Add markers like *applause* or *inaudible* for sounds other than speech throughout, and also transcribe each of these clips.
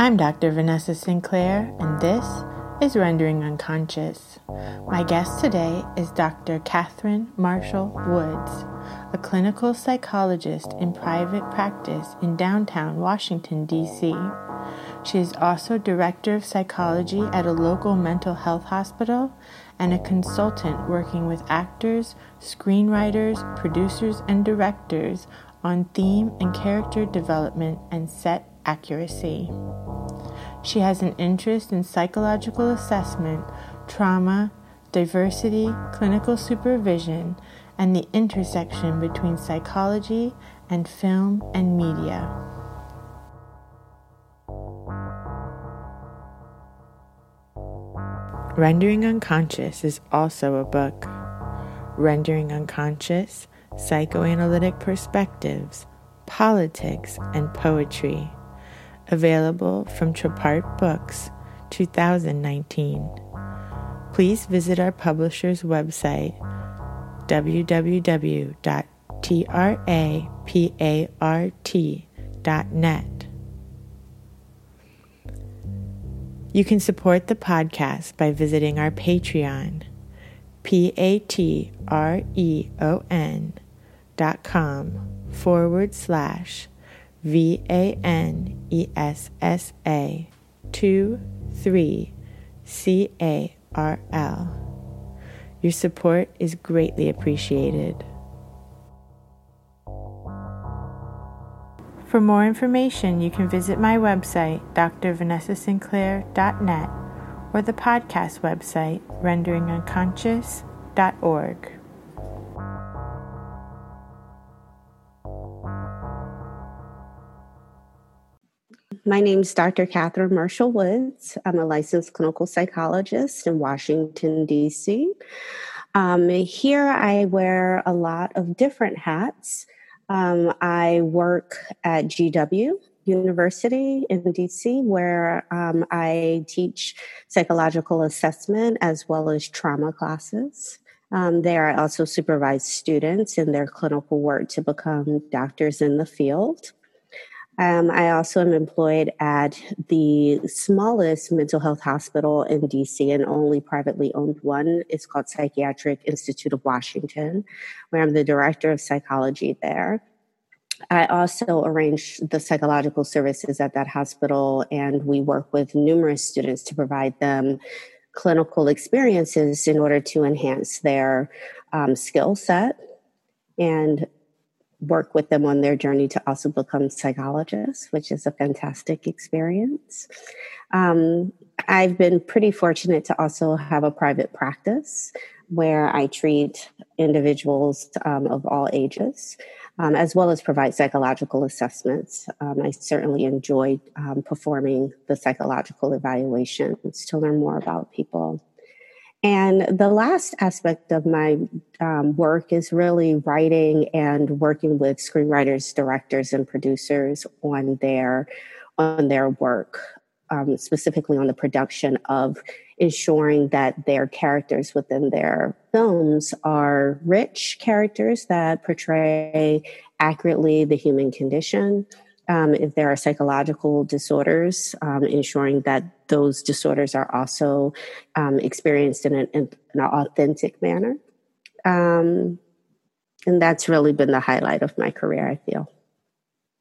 I'm Dr. Vanessa Sinclair, and this is Rendering Unconscious. My guest today is Dr. Catherine Marshall Woods, a clinical psychologist in private practice in downtown Washington, D.C. She is also director of psychology at a local mental health hospital and a consultant working with actors, screenwriters, producers, and directors on theme and character development and set accuracy. She has an interest in psychological assessment, trauma, diversity, clinical supervision, and the intersection between psychology and film and media. Rendering Unconscious is also a book. Rendering Unconscious Psychoanalytic Perspectives, Politics, and Poetry available from Trapart Books 2019. Please visit our publisher's website www.trapart.net. You can support the podcast by visiting our Patreon, p-a-t-r-e-o-n dot com forward slash V A N E S S A 2 3 C A R L. Your support is greatly appreciated. For more information, you can visit my website, drvanessasinclair.net, or the podcast website, renderingunconscious.org. My name is Dr. Catherine Marshall Woods. I'm a licensed clinical psychologist in Washington, D.C. Um, here I wear a lot of different hats. Um, I work at GW University in DC, where um, I teach psychological assessment as well as trauma classes. Um, there, I also supervise students in their clinical work to become doctors in the field. Um, I also am employed at the smallest mental health hospital in DC and only privately owned one. It's called Psychiatric Institute of Washington, where I'm the director of psychology there. I also arrange the psychological services at that hospital, and we work with numerous students to provide them clinical experiences in order to enhance their um, skill set and work with them on their journey to also become psychologists, which is a fantastic experience. Um, I've been pretty fortunate to also have a private practice where I treat individuals um, of all ages. Um, as well as provide psychological assessments. Um, I certainly enjoyed um, performing the psychological evaluations to learn more about people. And the last aspect of my um, work is really writing and working with screenwriters, directors, and producers on their on their work, um, specifically on the production of ensuring that their characters within their films are rich characters that portray accurately the human condition um, if there are psychological disorders, um, ensuring that those disorders are also um, experienced in an, in an, authentic manner. Um, and that's really been the highlight of my career, I feel.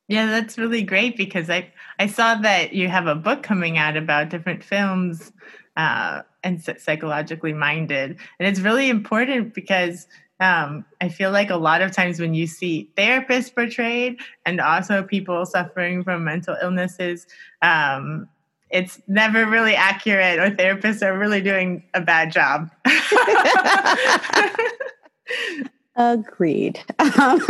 Yeah, that's really great because I, I saw that you have a book coming out about different films uh, and psychologically minded. And it's really important because um, I feel like a lot of times when you see therapists portrayed and also people suffering from mental illnesses, um, it's never really accurate, or therapists are really doing a bad job. *laughs* Agreed. Um,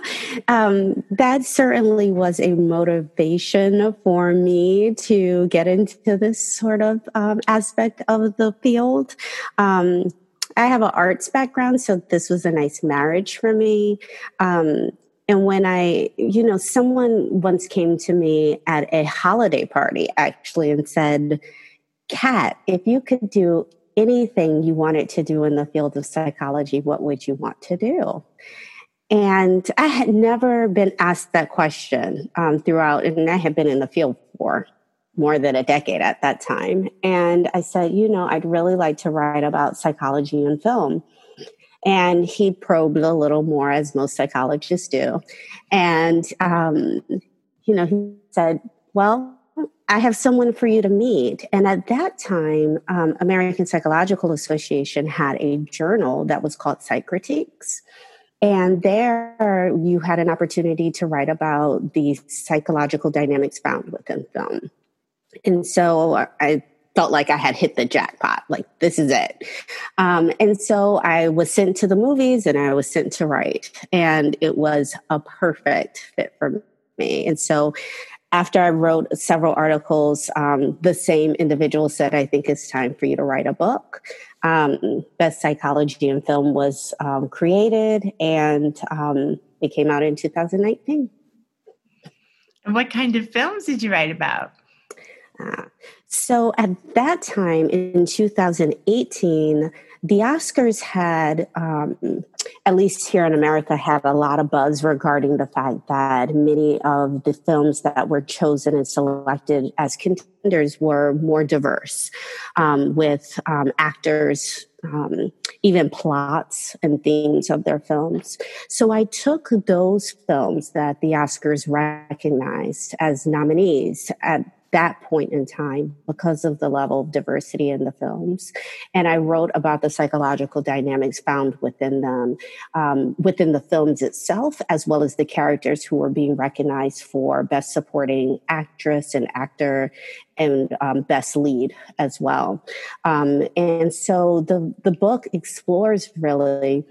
*laughs* um, that certainly was a motivation for me to get into this sort of um, aspect of the field. Um, I have an arts background, so this was a nice marriage for me. Um, and when I, you know, someone once came to me at a holiday party actually and said, Kat, if you could do anything you wanted to do in the field of psychology, what would you want to do? And I had never been asked that question um, throughout, and I had been in the field for more than a decade at that time. And I said, you know, I'd really like to write about psychology and film. And he probed a little more, as most psychologists do. And, um, you know, he said, well, I have someone for you to meet. And at that time, um, American Psychological Association had a journal that was called PsycCRITIQUES. And there you had an opportunity to write about the psychological dynamics found within film. And so I felt like I had hit the jackpot. Like, this is it. Um, and so I was sent to the movies and I was sent to write. And it was a perfect fit for me. And so after I wrote several articles, um, the same individual said, I think it's time for you to write a book. Um, Best Psychology in Film was um, created and um, it came out in 2019. And what kind of films did you write about? So at that time in 2018, the Oscars had, um, at least here in America, had a lot of buzz regarding the fact that many of the films that were chosen and selected as contenders were more diverse, um, with um, actors, um, even plots and themes of their films. So I took those films that the Oscars recognized as nominees at that point in time because of the level of diversity in the films. And I wrote about the psychological dynamics found within them, um, within the films itself, as well as the characters who were being recognized for best supporting actress and actor and um, best lead as well. Um, and so the, the book explores really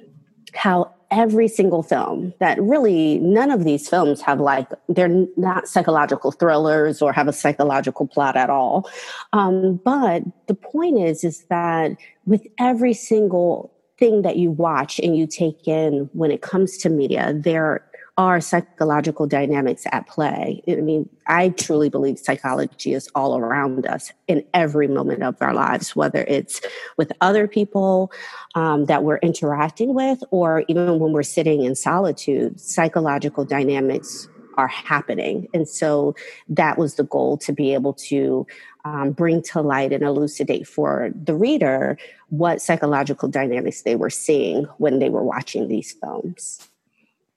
how every single film that really none of these films have like they're not psychological thrillers or have a psychological plot at all. Um, but the point is is that with every single thing that you watch and you take in when it comes to media there are psychological dynamics at play. I mean, I truly believe psychology is all around us in every moment of our lives, whether it's with other people um, that we're interacting with, or even when we're sitting in solitude, psychological dynamics are happening. And so that was the goal to be able to um, bring to light and elucidate for the reader what psychological dynamics they were seeing when they were watching these films.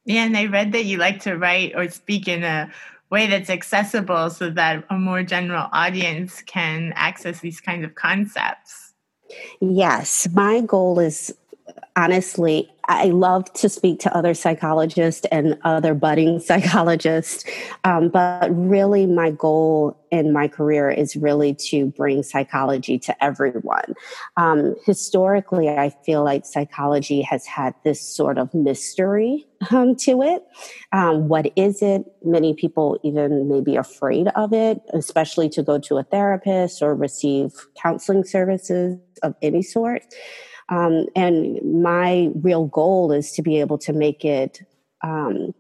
Yeah, and I read that you like to write or speak in a way that's accessible so that a more general audience can access these kinds of concepts. Yes, my goal is honestly, I love to speak to other psychologists and other budding *laughs* psychologists, um, but really, my goal in my career is really to bring psychology to everyone. Um, historically, I feel like psychology has had this sort of mystery um, to it. Um, what is it? Many people even may be afraid of it, especially to go to a therapist or receive counseling services of any sort. Um, and my real goal is to be able to make it um,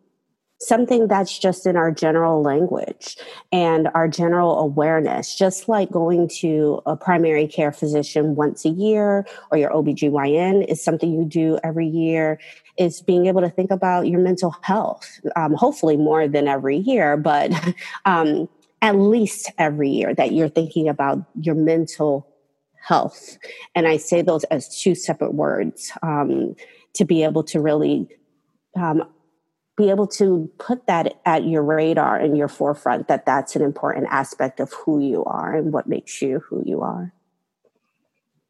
something that's just in our general language and our general awareness, just like going to a primary care physician once a year or your OBGYN is something you do every year, is being able to think about your mental health, um, hopefully more than every year, but *laughs* um, at least every year that you're thinking about your mental health. And I say those as two separate words um, to be able to really um, be able to put that at your radar and your forefront that that's an important aspect of who you are and what makes you who you are.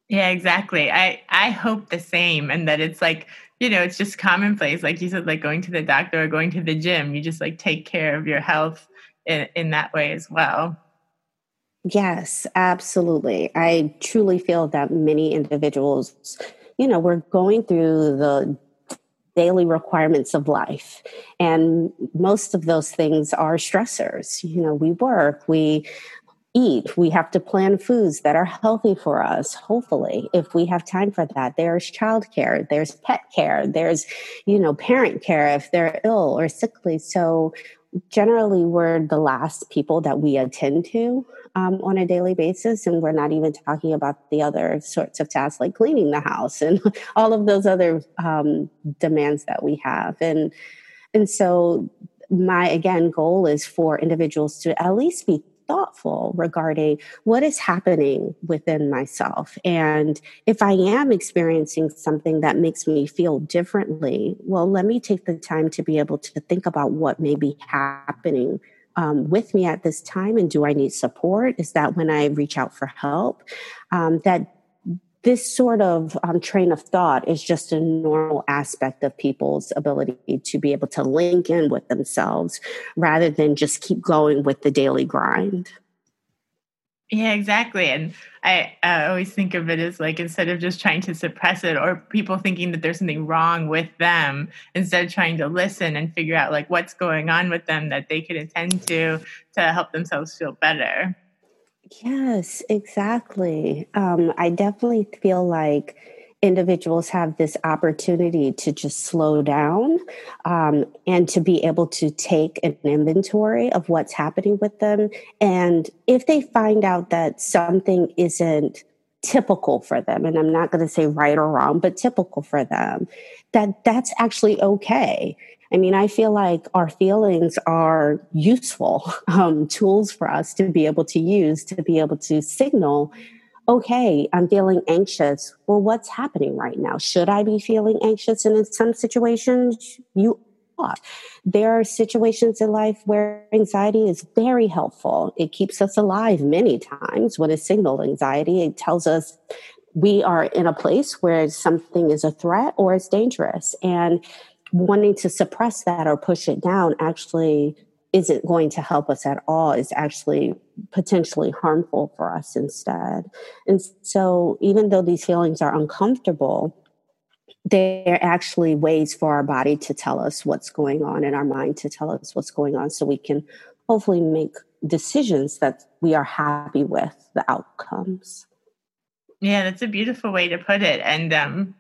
Yeah, exactly. I I hope the same and that it's like, you know, it's just commonplace like you said like going to the doctor or going to the gym, you just like take care of your health in, in that way as well. Yes, absolutely. I truly feel that many individuals, you know, we're going through the daily requirements of life. And most of those things are stressors. You know, we work, we eat, we have to plan foods that are healthy for us, hopefully, if we have time for that. There's childcare, there's pet care, there's, you know, parent care if they're ill or sickly. So generally we're the last people that we attend to um, on a daily basis and we're not even talking about the other sorts of tasks like cleaning the house and *laughs* all of those other um, demands that we have. And and so my again goal is for individuals to at least be thoughtful regarding what is happening within myself. And if I am experiencing something that makes me feel differently, well, let me take the time to be able to think about what may be happening um, with me at this time and do I need support? Is that when I reach out for help? Um, that this sort of um, train of thought is just a normal aspect of people's ability to be able to link in with themselves rather than just keep going with the daily grind. Yeah, exactly. And I, I always think of it as like instead of just trying to suppress it or people thinking that there's something wrong with them, instead of trying to listen and figure out like what's going on with them that they could attend to to help themselves feel better. Yes, exactly. Um, I definitely feel like individuals have this opportunity to just slow down um, and to be able to take an inventory of what's happening with them. And if they find out that something isn't typical for them, and I'm not going to say right or wrong, but typical for them, that that's actually okay. I mean, I feel like our feelings are useful *laughs* um, tools for us to be able to use to be able to signal okay, I'm feeling anxious. Well, what's happening right now? Should I be feeling anxious? And in some situations, you are. There are situations in life where anxiety is very helpful. It keeps us alive many times when it's signal anxiety. It tells us we are in a place where something is a threat or it's dangerous. And wanting to suppress that or push it down actually isn't going to help us at all is actually potentially harmful for us instead. And so, even though these feelings are uncomfortable, they're actually ways for our body to tell us what's going on and our mind to tell us what's going on so we can hopefully make decisions that we are happy with the outcomes. Yeah, that's a beautiful way to put it. And um,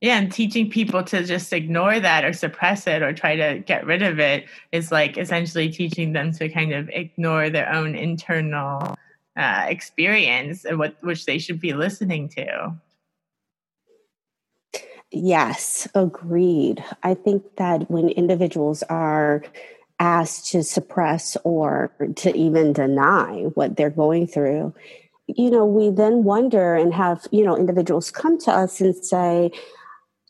yeah, and teaching people to just ignore that or suppress it or try to get rid of it is like essentially teaching them to kind of ignore their own internal uh, experience and what which they should be listening to. Yes, agreed. I think that when individuals are asked to suppress or to even deny what they're going through, you know, we then wonder and have, you know, individuals come to us and say,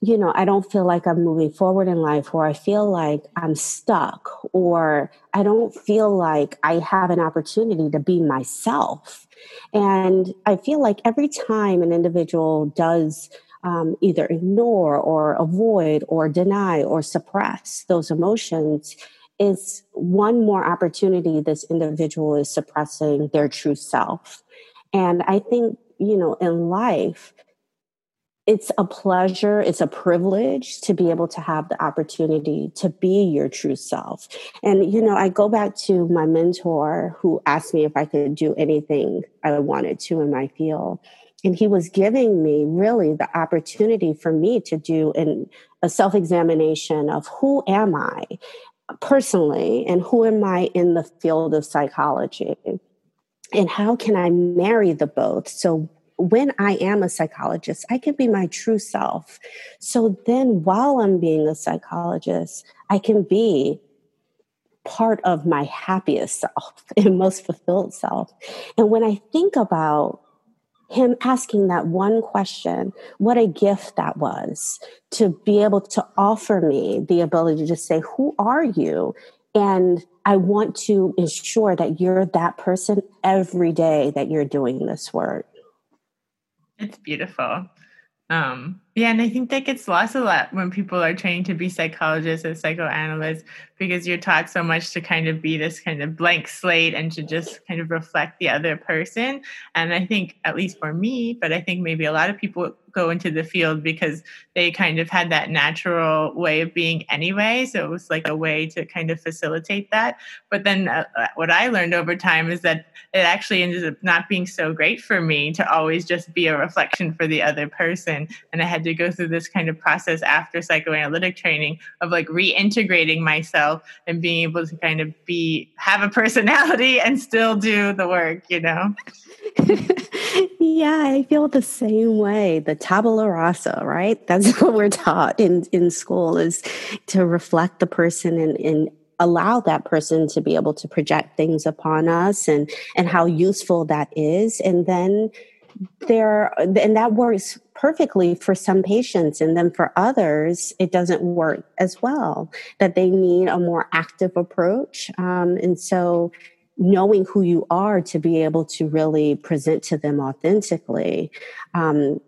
you know, I don't feel like I'm moving forward in life, or I feel like I'm stuck, or I don't feel like I have an opportunity to be myself. And I feel like every time an individual does um, either ignore or avoid or deny or suppress those emotions, is one more opportunity this individual is suppressing their true self. And I think, you know, in life, it's a pleasure, it's a privilege to be able to have the opportunity to be your true self. And, you know, I go back to my mentor who asked me if I could do anything I wanted to in my field. And he was giving me really the opportunity for me to do an, a self examination of who am I personally and who am I in the field of psychology and how can I marry the both? So when I am a psychologist, I can be my true self. So then, while I'm being a psychologist, I can be part of my happiest self *laughs* and most fulfilled self. And when I think about him asking that one question, what a gift that was to be able to offer me the ability to say, Who are you? And I want to ensure that you're that person every day that you're doing this work. It's beautiful. Um, yeah, and I think that gets lost a lot when people are training to be psychologists or psychoanalysts because you're taught so much to kind of be this kind of blank slate and to just kind of reflect the other person. And I think, at least for me, but I think maybe a lot of people go into the field because they kind of had that natural way of being anyway. So it was like a way to kind of facilitate that. But then uh, uh, what I learned over time is that it actually ended up not being so great for me to always just be a reflection for the other person. And I had to go through this kind of process after psychoanalytic training of like reintegrating myself and being able to kind of be, have a personality *laughs* and still do the work, you know? *laughs* yeah, I feel the same way. The tabula rasa, right? That's *laughs* what we're taught in, in school is to reflect the person in, in allow that person to be able to project things upon us and and how useful that is and then there and that works perfectly for some patients and then for others it doesn't work as well that they need a more active approach um, and so knowing who you are to be able to really present to them authentically um,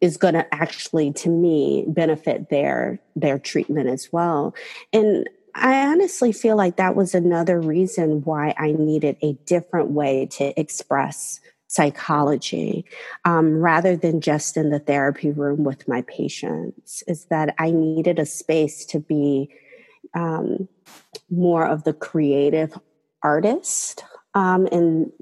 is going to actually to me benefit their their treatment as well. And i honestly feel like that was another reason why i needed a different way to express psychology um, rather than just in the therapy room with my patients is that i needed a space to be um, more of the creative artist um, and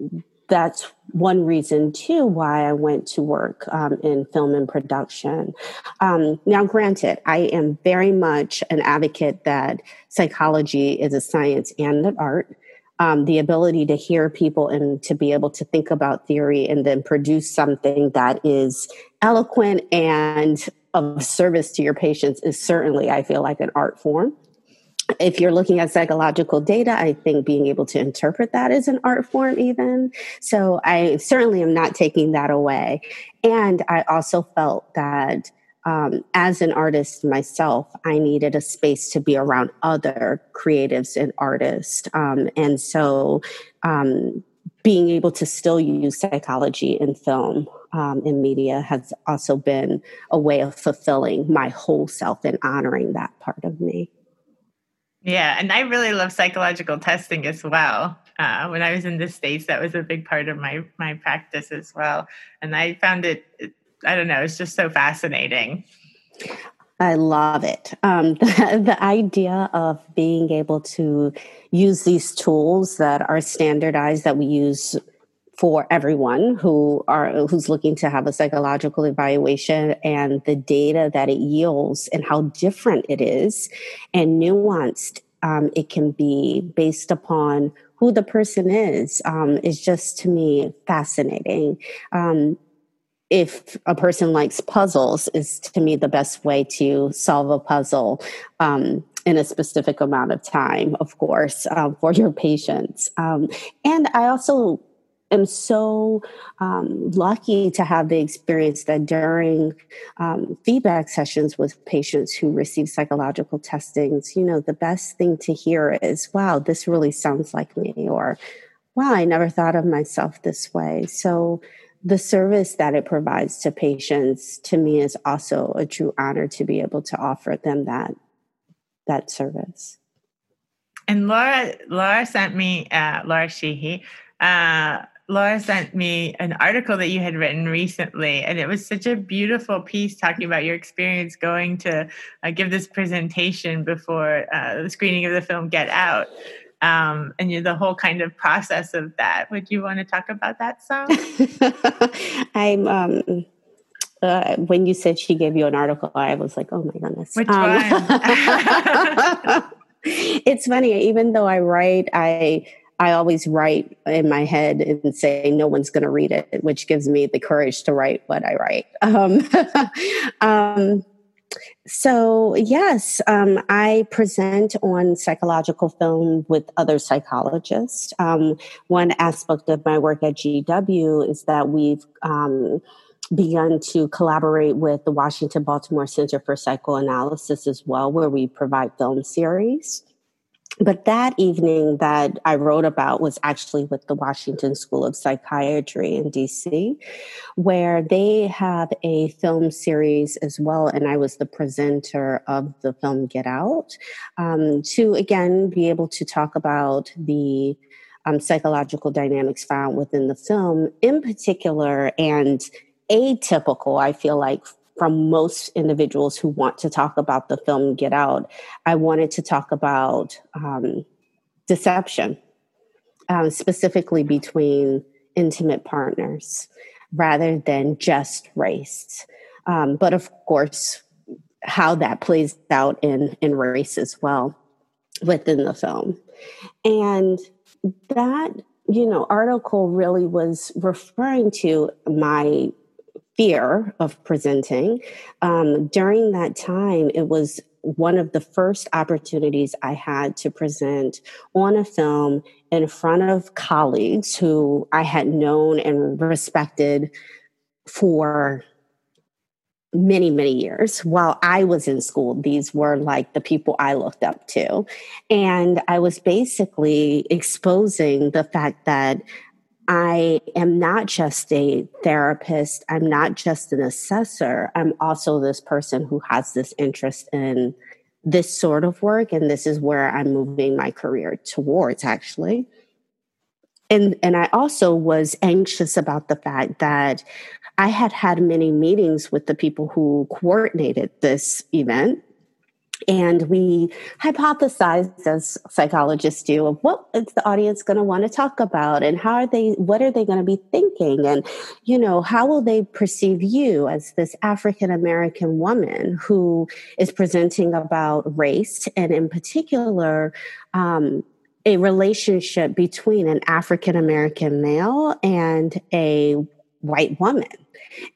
that's one reason too why I went to work um, in film and production. Um, now, granted, I am very much an advocate that psychology is a science and an art. Um, the ability to hear people and to be able to think about theory and then produce something that is eloquent and of service to your patients is certainly, I feel like, an art form if you're looking at psychological data, I think being able to interpret that is an art form, even. So I certainly am not taking that away. And I also felt that um, as an artist myself, I needed a space to be around other creatives and artists. Um, and so um, being able to still use psychology in film um, in media has also been a way of fulfilling my whole self and honoring that part of me. Yeah, and I really love psychological testing as well. Uh, when I was in the states, that was a big part of my my practice as well, and I found it. I don't know, it's just so fascinating. I love it. Um, *laughs* the, the, idea of being able to use these tools that are standardized that we use for everyone who are who's looking to have a psychological evaluation and the data that it yields and how different it is and nuanced um, it can be based upon who the person is um, is just to me fascinating um, if a person likes puzzles is to me the best way to solve a puzzle um, in a specific amount of time, of course, um, for your patients. Um, and I also am so um, lucky to have the experience that during um, feedback sessions with patients who receive psychological testings, you know, the best thing to hear is, wow, this really sounds like me, or wow, I never thought of myself this way. So, the service that it provides to patients to me is also a true honor to be able to offer them that that service. And Laura, Laura sent me, uh, Laura Sheehy, uh, Laura sent me an article that you had written recently, and it was such a beautiful piece talking about your experience going to uh, give this presentation before uh, the screening of the film Get Out. Um, and you, the whole kind of process of that. Would you want to talk about that some? *laughs* I'm. Um, uh, when you said she gave you an article, I was like, "Oh my goodness!" Which um, one? *laughs* it's funny. Even though I write, I I always write in my head and say no one's going to read it, which gives me the courage to write what I write. Um, *laughs* um, so yes, um, I present on psychological film with other psychologists. Um, one aspect of my work at GW is that we've um, begun to collaborate with the Washington Baltimore Center for Psychoanalysis as well, where we provide film series but that evening that I wrote about was actually with the Washington School of Psychiatry in DC, where they have a film series as well. And I was the presenter of the film Get Out um, to again be able to talk about the um, psychological dynamics found within the film in particular and atypical, I feel like, from most individuals who want to talk about the film Get Out. I wanted to talk about um, deception, um, specifically between intimate partners, rather than just race. Um, but of course, how that plays out in, in race as well within the film. And that, you know, article really was referring to my fear of presenting. Um, during that time, it was one of the first opportunities I had to present on a film in front of colleagues who I had known and respected for many, many years while I was in school. These were like the people I looked up to. And I was basically exposing the fact that I am not just a therapist, I'm not just an assessor, I'm also this person who has this interest in this sort of work. And this is where I'm moving my career towards, actually. And, and I also was anxious about the fact that I had had many meetings with the people who coordinated this event and we hypothesized as psychologists do of what is the audience going to want to talk about and how are they what are they going to be thinking? And you know how will they perceive you as this african american woman who is presenting about race and in particular um, a relationship between an african american male and a white woman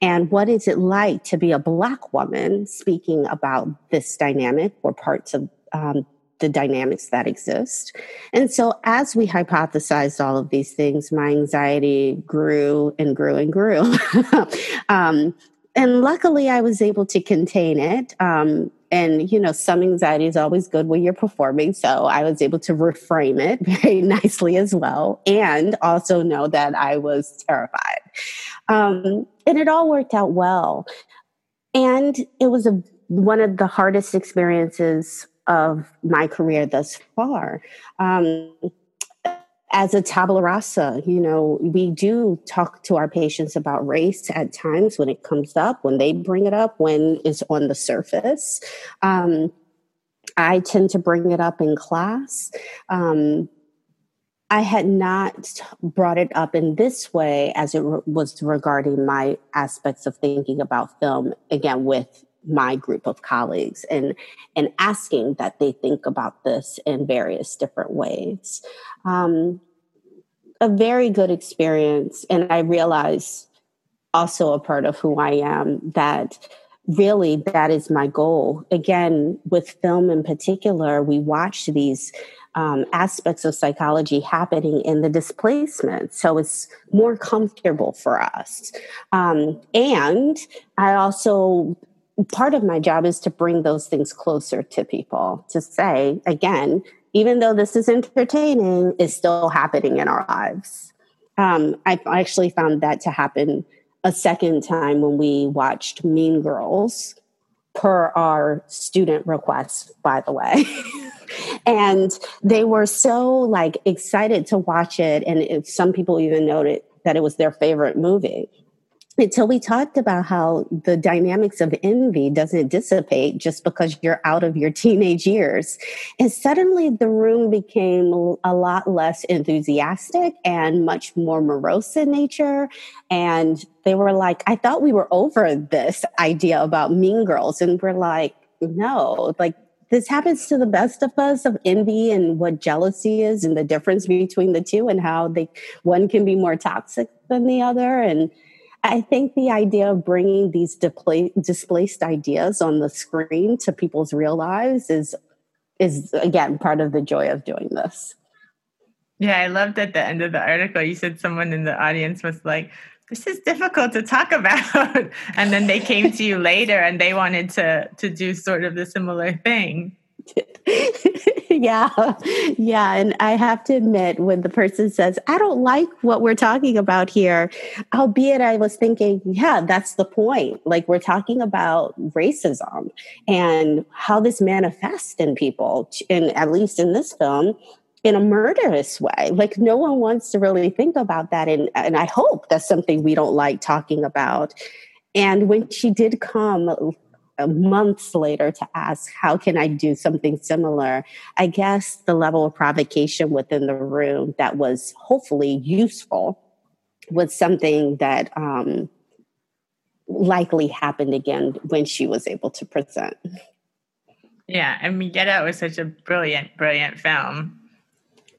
and what is it like to be a Black woman speaking about this dynamic or parts of um, the dynamics that exist? And so, as we hypothesized all of these things, my anxiety grew and grew and grew. *laughs* um, and luckily, I was able to contain it. Um, and you know some anxiety is always good when you're performing so i was able to reframe it *laughs* very nicely as well and also know that i was terrified um, and it all worked out well. And it was a, one of the hardest experiences of my career thus far. Um, as a tabula rasa, you know, we do talk to our patients about race at times when it comes up, when they bring it up, when it's on the surface. Um, I tend to bring it up in class. Um, I had not brought it up in this way as it re- was regarding my aspects of thinking about film, again, with my group of colleagues and and asking that they think about this in various different ways. Um, a very good experience, and I realize also a part of who I am that really that is my goal. Again, with film in particular, we watch these um, aspects of psychology happening in the displacement. So it's more comfortable for us. Um, and I also, part of my job is to bring those things closer to people, to say, again, even though this is entertaining, it's still happening in our lives. Um, I actually found that to happen a second time when we watched Mean Girls per our student requests, by the way. *laughs* and they were so like excited to watch it. And it, some people even noted that it was their favorite movie until we talked about how the dynamics of envy doesn't dissipate just because you're out of your teenage years. And suddenly the room became a lot less enthusiastic and much more morose in nature. And they were like, I thought we were over this idea about mean girls. And we're like, no, like this happens to the best of us of envy and what jealousy is and the difference between the two and how they one can be more toxic than the other and I think the idea of bringing these displaced ideas on the screen to people's real lives is is again part of the joy of doing this. Yeah, I loved at the end of the article you said someone in the audience was like, "This is difficult to talk *laughs* about," and then they came to you later and they wanted to to do sort of the similar thing. *laughs* yeah. Yeah. And I have to admit, when the person says, I don't like what we're talking about here, albeit I was thinking, yeah, that's the point. Like, we're talking about racism and how this manifests in people, and at least in this film, in a murderous way. Like, no one wants to really think about that. And, and I hope that's something we don't like talking about. And when she did come months later to ask, how can I do something similar? I guess the level of provocation within the room that was hopefully useful was something that um, likely happened again when she was able to present. Yeah, I mean, Get Out was such a brilliant, brilliant film.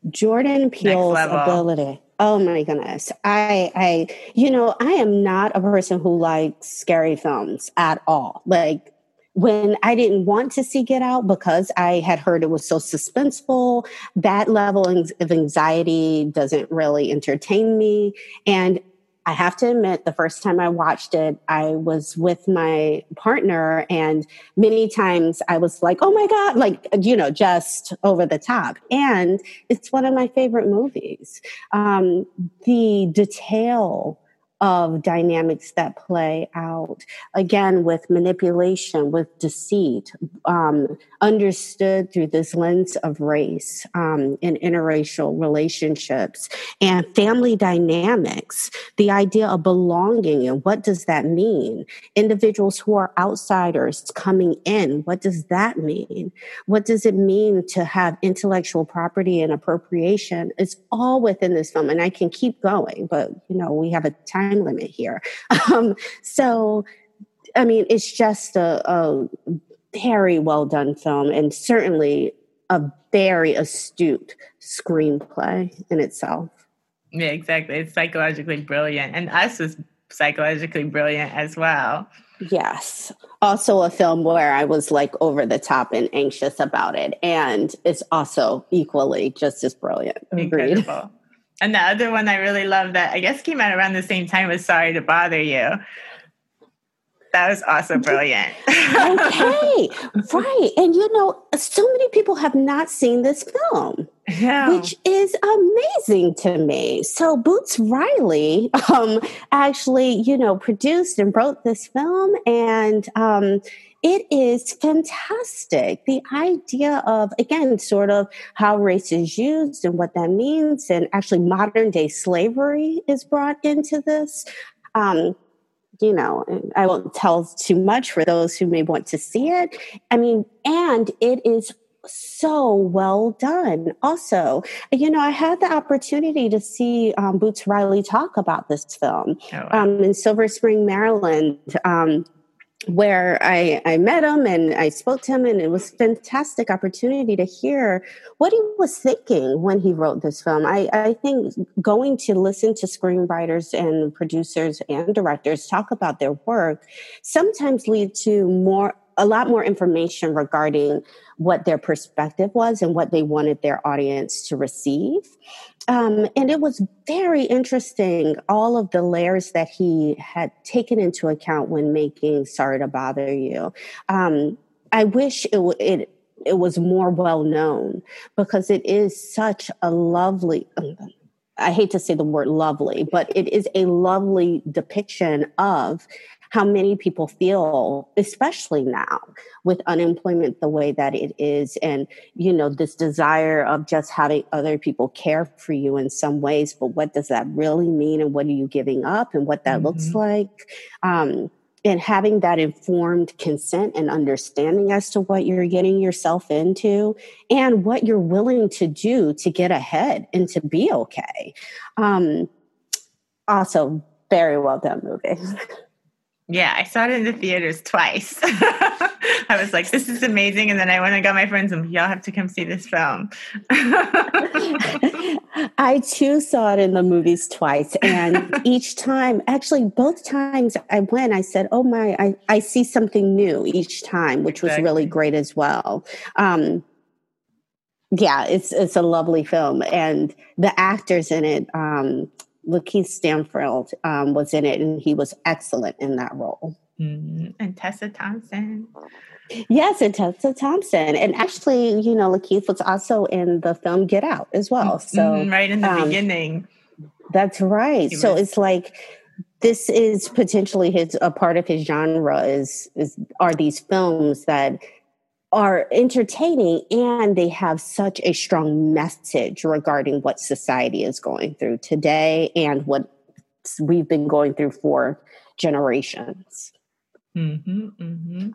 Jordan Peele's ability. Oh my goodness. I I you know, I am not a person who likes scary films at all. Like when I didn't want to see Get Out because I had heard it was so suspenseful, that level of anxiety doesn't really entertain me. And I have to admit, the first time I watched it, I was with my partner, and many times I was like, oh my God, like, you know, just over the top. And it's one of my favorite movies. Um, the detail of dynamics that play out again with manipulation, with deceit, um, understood through this lens of race um, and interracial relationships and family dynamics. The idea of belonging and what does that mean? Individuals who are outsiders coming in, what does that mean? What does it mean to have intellectual property and appropriation? It's all within this film, and I can keep going, but you know we have a time time limit here. *laughs* Um, so, I mean, it's just a, a very well done film and certainly a very astute screenplay in itself. Yeah, exactly. It's psychologically brilliant. And us was psychologically brilliant as well. Yes. Also, a film where I was like over the top and anxious about it. And it's also equally just as brilliant. Agreed. Incredible. And the other one I really love that I guess came out around the same time was Sorry to Bother You. That was also brilliant. okay, *laughs* right. And you know, so many people have not seen this film, yeah. which is amazing to me. So Boots Riley um, actually, you know, produced and wrote this film, and um, it is fantastic. The idea of, again, sort of how race is used and what that means, and actually modern day slavery is brought into this. Um, you know, I won't tell too much for those who may want to see it. I mean, and it is so well done. Also, you know, I had the opportunity to see um, Boots Riley talk about this film oh, wow. um, in Silver Spring, Maryland. Um, where I, I met him and I spoke to him, and it was fantastic opportunity to hear what he was thinking when he wrote this film. I, I think going to listen to screenwriters and producers and directors talk about their work sometimes lead to more a lot more information regarding what their perspective was and what they wanted their audience to receive. Um, and it was very interesting, all of the layers that he had taken into account when making Sorry to Bother You. Um, I wish it, it it was more well known because it is such a lovely I hate to say the word lovely, but it is a lovely depiction of how many people feel, especially now with unemployment the way that it is, and you know, this desire of just having other people care for you in some ways. But what does that really mean, and what are you giving up, and what that mm-hmm. looks like? Um, and having that informed consent and understanding as to what you're getting yourself into and what you're willing to do to get ahead and to be okay. Um, also, very well done movie. *laughs* Yeah, I saw it in the theaters twice. *laughs* I was like, this is amazing. And then I went and got my friends and y'all have to come see this film. *laughs* I too saw it in the movies twice. And *laughs* each time, actually, both times I went, I said, oh my, I, I see something new each time, which exactly. was really great as well. Um, yeah, it's it's a lovely film, and the actors in it. Um, Lakeith Stanfield um, was in it, and he was excellent in that role. Mm-hmm. And Tessa Thompson. Yes, and Tessa Thompson. And actually, you know, Lakeith was also in the film Get Out as well. Mm-hmm. So mm-hmm, right in the um, beginning. That's right. so it's like this is potentially his a part of his genre is is are these films that are entertaining and they have such a strong message regarding what society is going through today and what we've been going through for generations. Mm-hmm, mm-hmm.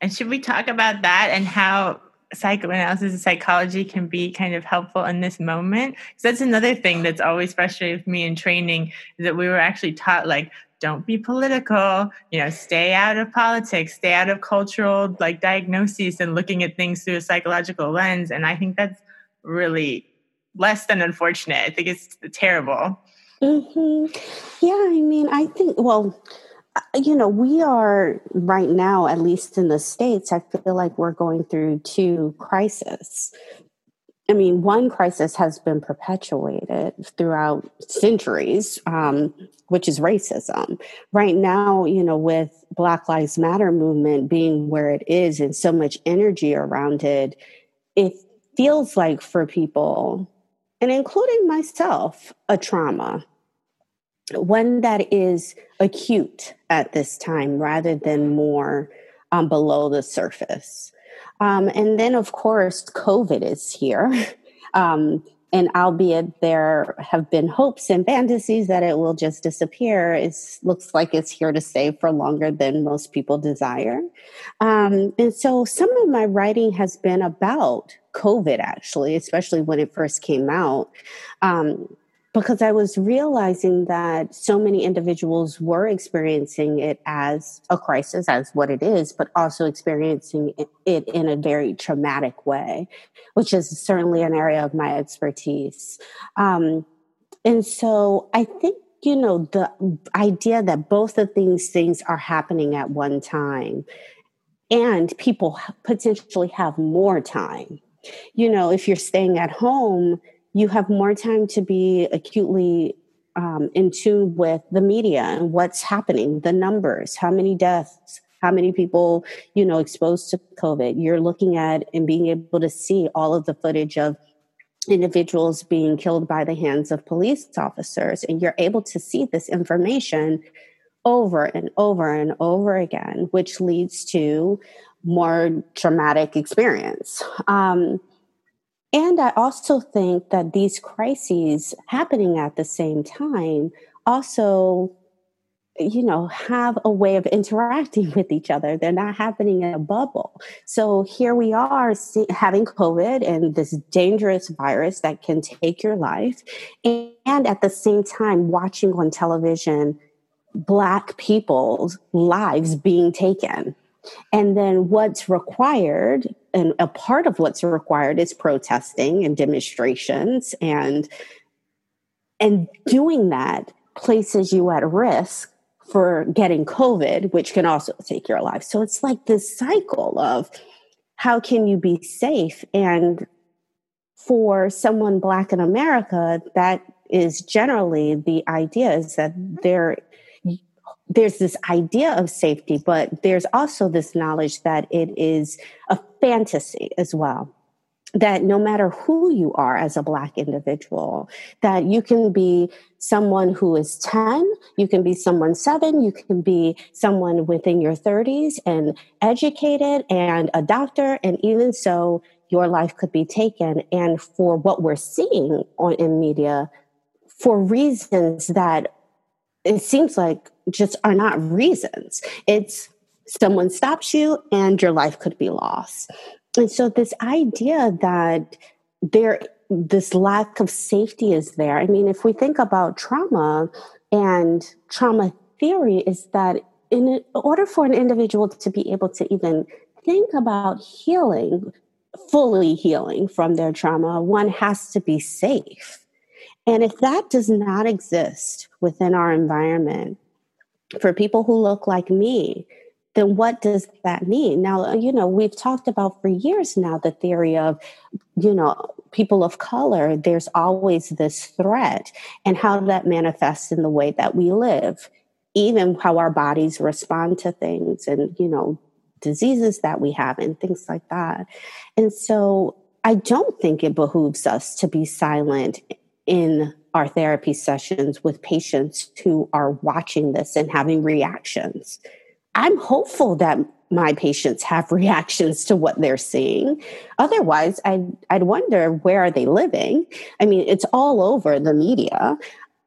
And should we talk about that and how psychoanalysis and psychology can be kind of helpful in this moment? Because that's another thing that's always frustrated me in training that we were actually taught like don't be political you know stay out of politics stay out of cultural like diagnoses and looking at things through a psychological lens and i think that's really less than unfortunate i think it's terrible mm-hmm. yeah i mean i think well you know, we are right now, at least in the States, I feel like we're going through two crises. I mean, one crisis has been perpetuated throughout centuries, um, which is racism. Right now, you know, with Black Lives Matter movement being where it is and so much energy around it, it feels like for people, and including myself, a trauma. One that is acute at this time rather than more um, below the surface. Um, and then, of course, COVID is here. *laughs* Um, and albeit there have been hopes and fantasies that it will just disappear, it looks like it's here to stay for longer than most people desire. Um, and so some of my writing has been about COVID, actually, especially when it first came out. Um, because I was realizing that so many individuals were experiencing it as a crisis, as what it is, but also experiencing it in a very traumatic way, which is certainly an area of my expertise. Um, and so I think, you know, the idea that both of these things are happening at one time and people potentially have more time. You know, if you're staying at home, you have more time to be acutely um, in tune with the media and what's happening, the numbers, how many deaths, how many people, you know, exposed to COVID. You're looking at and being able to see all of the footage of individuals being killed by the hands of police officers. And you're able to see this information over and over and over again, which leads to more traumatic experience. Um, and I also think that these crises happening at the same time also, you know, have a way of interacting *laughs* with each other. They're not happening in a bubble. So here we are having COVID and this dangerous virus that can take your life. And at the same time, watching on television Black people's lives being taken. And then what's required and a part of what's required is protesting and demonstrations and and doing that places you at risk for getting covid which can also take your life. So it's like this cycle of how can you be safe? And for someone black in america that is generally the idea is that there there's this idea of safety, but there's also this knowledge that it is a fantasy as well. That no matter who you are as a Black individual, that you can be someone who is 10, you can be someone seven, you can be someone within your 30s and educated and a doctor, and even so, your life could be taken. And for what we're seeing on in media, for reasons that it seems like just are not reasons. It's someone stops you and your life could be lost. And so this idea that there this lack of safety is there. I mean, if we think about trauma and trauma theory is that in order for an individual to be able to even think about healing, fully healing from their trauma, one has to be safe. And if that does not exist within our environment, for people who look like me, then what does that mean? Now, you know, we've talked about for years now the theory of, you know, people of color, there's always this threat and how that manifests in the way that we live, even how our bodies respond to things and, you know, diseases that we have and things like that. And so I don't think it behooves us to be silent in our therapy sessions with patients who are watching this and having reactions. I'm hopeful that my patients have *laughs* reactions to what they're seeing. Otherwise, I'd, I'd wonder where are they living? I mean, it's all over the media.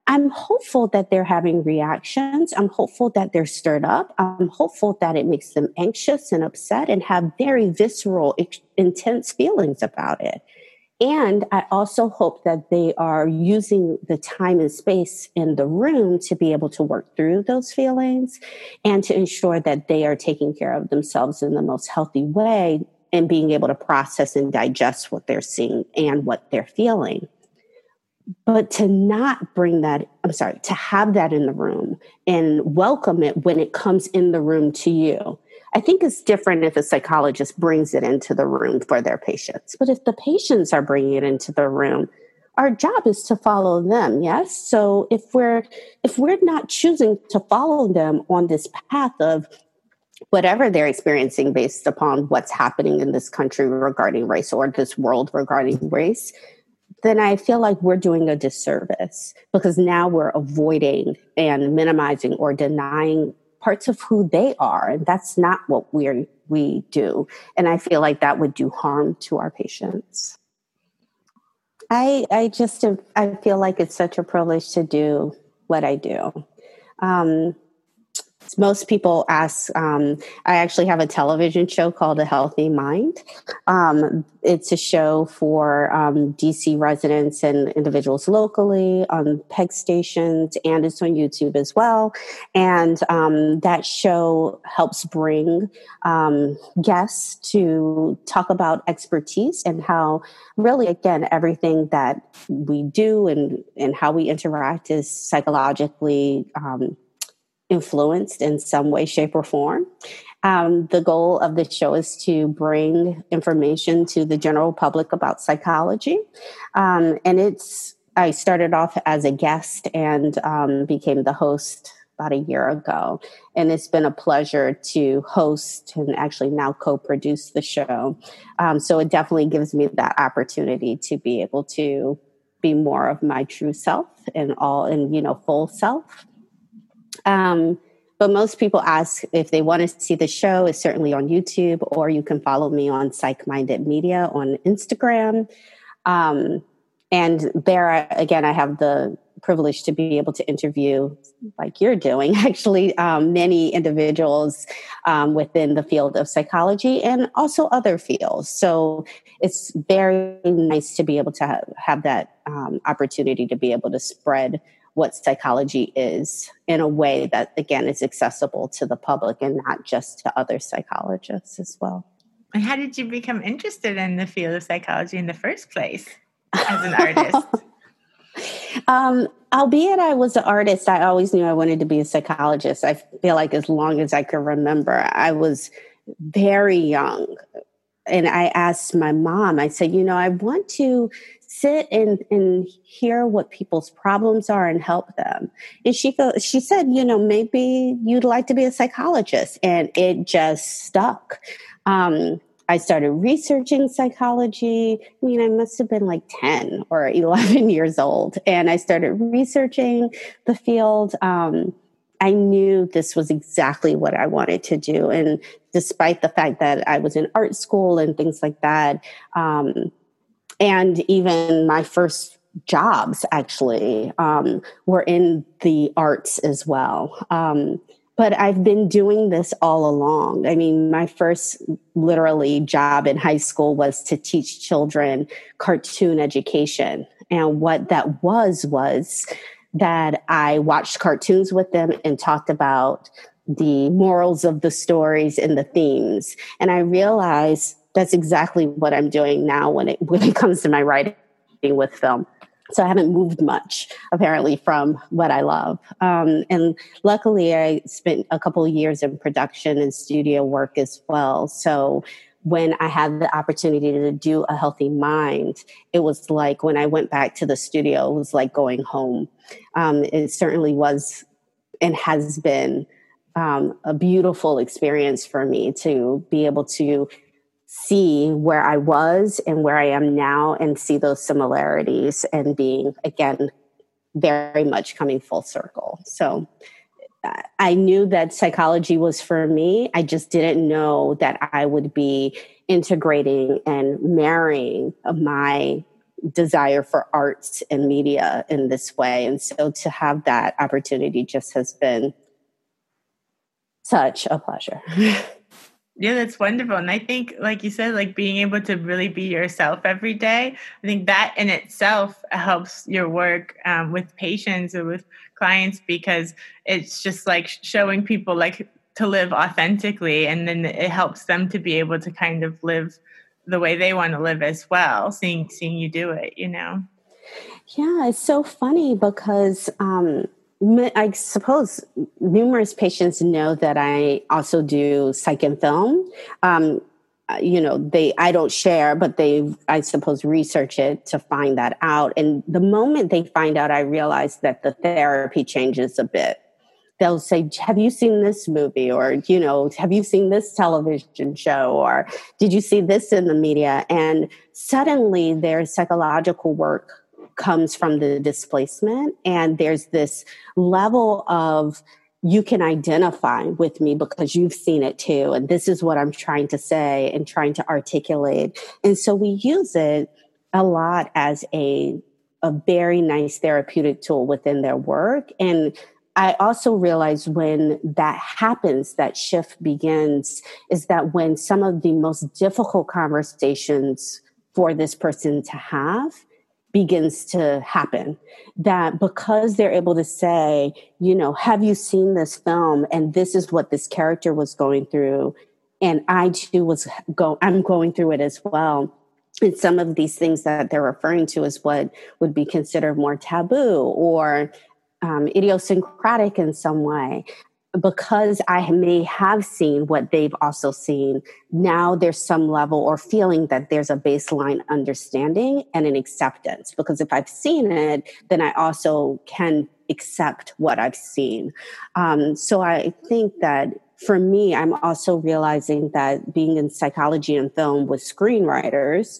I'm hopeful that they're having reactions. I'm hopeful that they're stirred up. I'm hopeful that it makes them anxious and upset and have very visceral, intense feelings about it. And I also hope that they are using the time and space in the room to be able to work through those feelings and to ensure that they are taking care of themselves in the most healthy way and being able to process and digest what they're seeing and what they're feeling. but to not bring that i'm sorry to have that in the room and welcome it when it comes in the room to you i think it's different if a psychologist brings it into the room for their patients. But if the patients are bringing it into the room our job is to follow them yes? So if we're if we're not choosing to follow them on this path of whatever they're experiencing based upon what's happening in this country regarding race or this world regarding race then I feel like we're doing a disservice because now we're avoiding and minimizing or denying parts of who they are. And that's not what we we do. And I feel like that would do harm to our patients. I I just I feel like it's such a privilege to do what I do. Um, most people ask um, i actually have a television show called a healthy mind. Um, it's a show for um, dc residents and individuals locally on peg stations and it's on youtube as well. And um, that show helps bring um, guests to talk about expertise and how really again everything that we do and, and how we interact is psychologically um, influenced in some way, shape, or form. Um, the goal of the show is to bring information to the general public about psychology. Um, and it's, I started off as a guest and um, became the host about a year ago. And it's been a pleasure to host and actually now co produce the show. Um, so it definitely gives me that opportunity to be able to be more of my true self and all and you know full self um, but most people ask if they want to see the show is certainly on youtube or you can follow me on psych minded media on instagram. Um, and there again i have the privilege to be able to interview like you're doing *laughs* actually um, many individuals um, within the field of psychology and also other fields. So it's very nice to be able to have, have that um, opportunity to be able to spread what psychology is in a way that again is accessible to the public and not just to other psychologists as well. And how did you become interested in the field of psychology in the first place as an artist? *laughs* *laughs* Um, albeit i was an artist i always knew i wanted to be a psychologist. I feel like as long as i can remember i was very young and i asked my mom i said you know i want to sit and, and hear what people's problems are and help them. And she goes, she said, you know, maybe you'd like to be a psychologist. And it just stuck. Um, I started researching psychology. I mean, I must have been like 10 or *laughs* 11 years old. And I started researching the field. Um, I knew this was exactly what I wanted to do. And despite the fact that I was in art school and things like that, um, and even my first jobs actually um, were in the arts as well. Um, but I've been doing this all along. I mean, my first literally job in high school was to teach children cartoon education. And what that was, was that I watched cartoons with them and talked about the morals of the stories and the themes. And I realized that's exactly what I'm doing now when it *laughs* when it comes to my writing with film. So I haven't moved much apparently from what I love. Um, and luckily, I spent a couple years in production and studio work as well. So when I had the opportunity to do a healthy mind, it was like when I went back to the studio, it was like going home. Um, it certainly was and has been um, a beautiful experience for me to be able to see where I was and where I am now and see those similarities and being, again, very much coming full circle. So I knew that psychology was for me. I just didn't know that I would be integrating and marrying my desire for arts and media in this way. And so to have that opportunity just has been such a pleasure. *laughs* Yeah, that's wonderful. And I think, like you said, like being able to really be yourself every day, I think that in itself helps your work um, with patients or with clients because it's just like showing people like to live authentically. And then it helps them to be able to kind of live the way they want to live as well, seeing, seeing you do it, you know? Yeah, it's so funny because um, I suppose numerous patients know that I also do psych and film. Um, Uh, you know, they I don't share, but they I suppose research it to find that out. And the moment they find out, I realize that the therapy changes a bit. They'll say, "Have you seen this movie?" or you know, "Have you seen this television show?" or "Did you see this in the media?" And suddenly, their psychological work comes from the displacement. And there's this level of you can identify with me because you've seen it too. And this is what I'm trying to say and trying to articulate. And so we use it a lot as a, a very nice therapeutic tool within their work. And I also realize when that happens, that shift begins, is that when some of the most difficult conversations for this person to have begins to happen. That because they're able to say, you know, have you seen this film? And this is what this character was going through. And I too was go I'm going through it as well. And some of these things that they're referring to is what would be considered more taboo or um, idiosyncratic in some way because I may have seen what they've also seen, now there's some level or feeling that there's a baseline understanding and an acceptance. Because if I've seen it, then I also can accept what I've seen. Um, so I think that for me, I'm also realizing that being in psychology and film with screenwriters,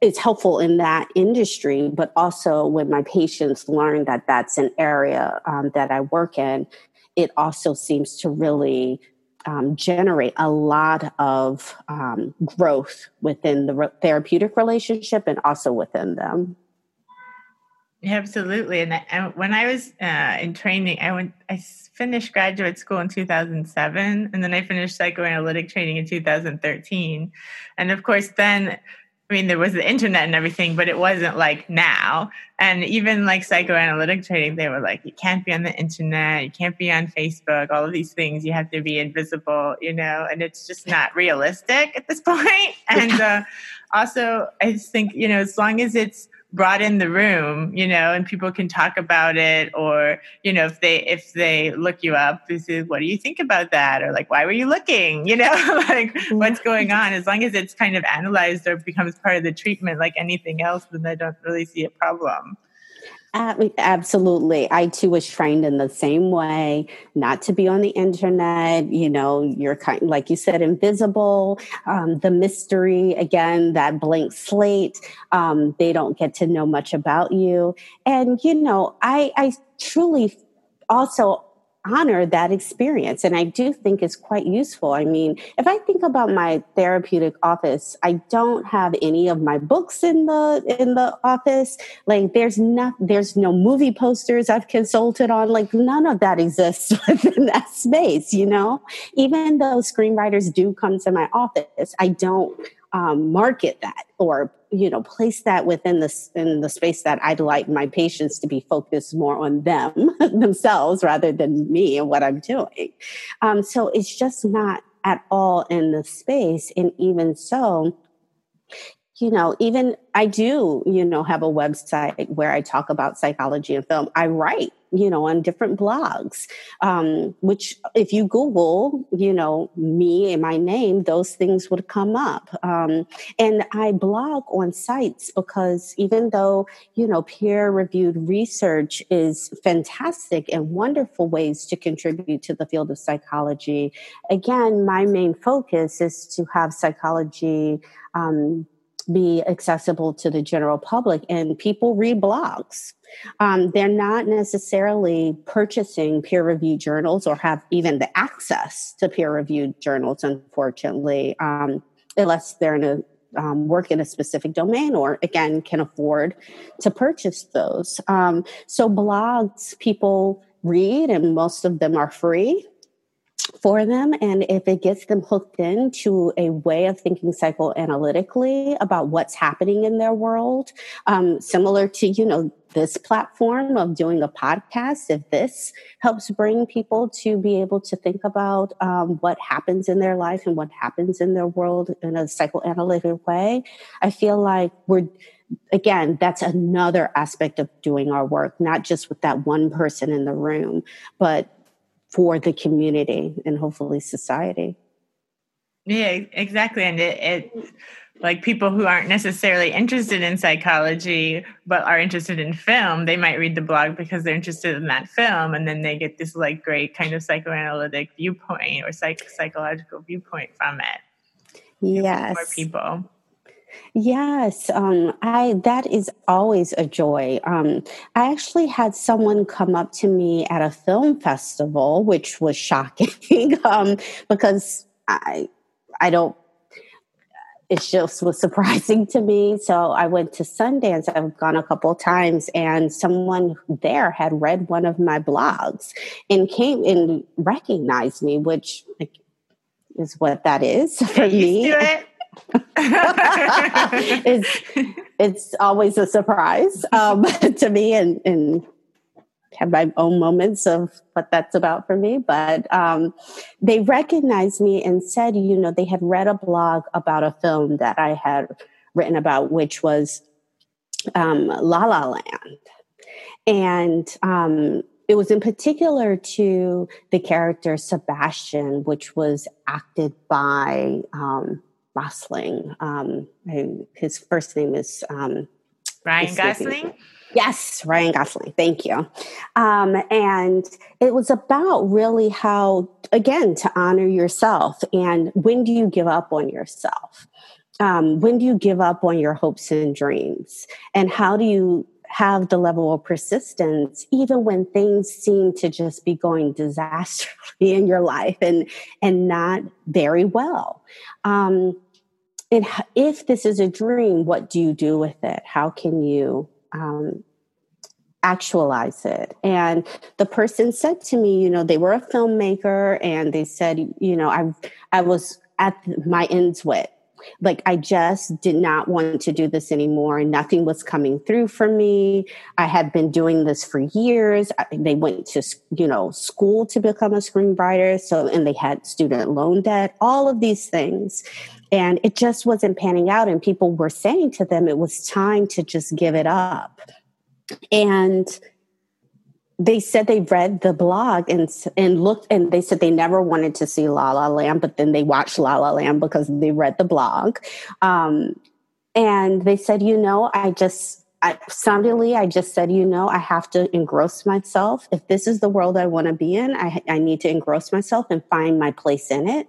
it's helpful in that industry, but also when my patients learn that that's an area um, that I work in, it also seems to really um, generate a lot of um, growth within the re- therapeutic relationship and also within them. Absolutely. And, I, when I was uh, in training, I went, I finished graduate school in 2007, and then I finished psychoanalytic training in 2013. And of course, then I mean, there was the internet and everything, but it wasn't like now. And even like psychoanalytic training, they were like, you can't be on the internet, you can't be on Facebook, all of these things. You have to be invisible, you know, and it's just not realistic at this *laughs* point. And *laughs* uh, also, I just think, you know, as long as it's brought in the room you know and people can talk about it or you know if they if they look you up this is what do you think about that? or like why were you looking? *laughs* You know like mm-hmm. what's going on? As long as it's kind of analyzed or becomes part of the treatment like anything else then i don't really see a problem absolutely. I too was trained in the same way, not to be on the internet. You know, you're kind, like you said, invisible. Um, the mystery, again, that blank slate. Um, they don't get to know much about you. And, you know, I, I truly also honor that experience and i do think it's quite useful. I mean if i think about my therapeutic office i don't have any of my books in the in the office. Like there's not there's no movie posters i've consulted on. Like none of that exists *laughs* within that space you know? Even though screenwriters do come to my office i don't um, market that or you know place that within the in the space that i'd like my patients to be focused more on them *laughs* themselves rather than me and what i'm doing. Um, so it's just not at all in the space and even so you know, even I do, you know, have a website where I talk about psychology and film. I write, you know, on different blogs, um, which if you Google, you know, me and my name, those things would come up. Um, and I blog on sites because even though, you know, peer reviewed research is fantastic and wonderful ways to contribute to the field of psychology, again, my main focus is to have psychology. Um, be accessible to the general public and people read blogs. Um, they're not necessarily purchasing peer reviewed journals or have even the access to peer reviewed journals unfortunately um, unless they're in a um, work in a specific domain or again can afford to purchase those. Um, so blogs people read and most of them are free for them. And if it gets them hooked into a way of thinking psychoanalytically about what's happening in their world um, similar to you know this platform of doing a podcast if this helps bring people to be able to think about um, what happens in their life and what happens in their world in a psychoanalytic way i feel like we're again, that's another aspect of doing our work, not just with that one person in the room, but for the community and hopefully society. Yeah, exactly. And it, it like people who aren't necessarily interested in psychology but are interested in film they might read the blog because they're interested in that film and then they get this like great kind of psychoanalytic viewpoint or psych- psychological viewpoint from it yes more people Yes, um, I that is always a joy. Um, I actually had someone come up to me at a film festival, which was shocking *laughs* um, because I I don't it just was surprising to me. So I went to Sundance. I've gone a couple of times, and someone there had read one of my blogs and came and recognized me, which is what that is *laughs* for me. *laughs* It. it's it's always a surprise um, *laughs* to me, and and have my own moments of what that's about for me. But um, they recognized me and said, you know, they had read a blog about a film that I had written about, which was um, La La Land. And um, it was in particular to the character Sebastian, which was acted by um, Gosling. Um, his first name is um, Ryan Gosling. Yes, Ryan Gosling. Thank you. Um, and it was about really how, again, to honor yourself and when do you give up on yourself? Um, when do you give up on your hopes and dreams? And how do you have the level of persistence even when things seem to just be going disastrously *laughs* in your life and and not very well um, and if this is a dream what do you do with it how can you um, actualize it. And the person said to me, you know, they were a filmmaker and they said, you know, I I was at my ends with like I just did not want to do this anymore and nothing was coming through for me. I had been doing this for years. They went to, you know, school to become a screenwriter. So, and they had student loan debt, all of these things. And it just wasn't panning out. And people were saying to them, it was time to just give it up and they said they read the blog and and looked and they said they never wanted to see La La Land, but then they watched La La Land because they read the blog. Um, and they said, you know, I just I, suddenly I just said, you know, I have to engross myself. If this is the world I want to be in, I, I need to engross myself and find my place in it.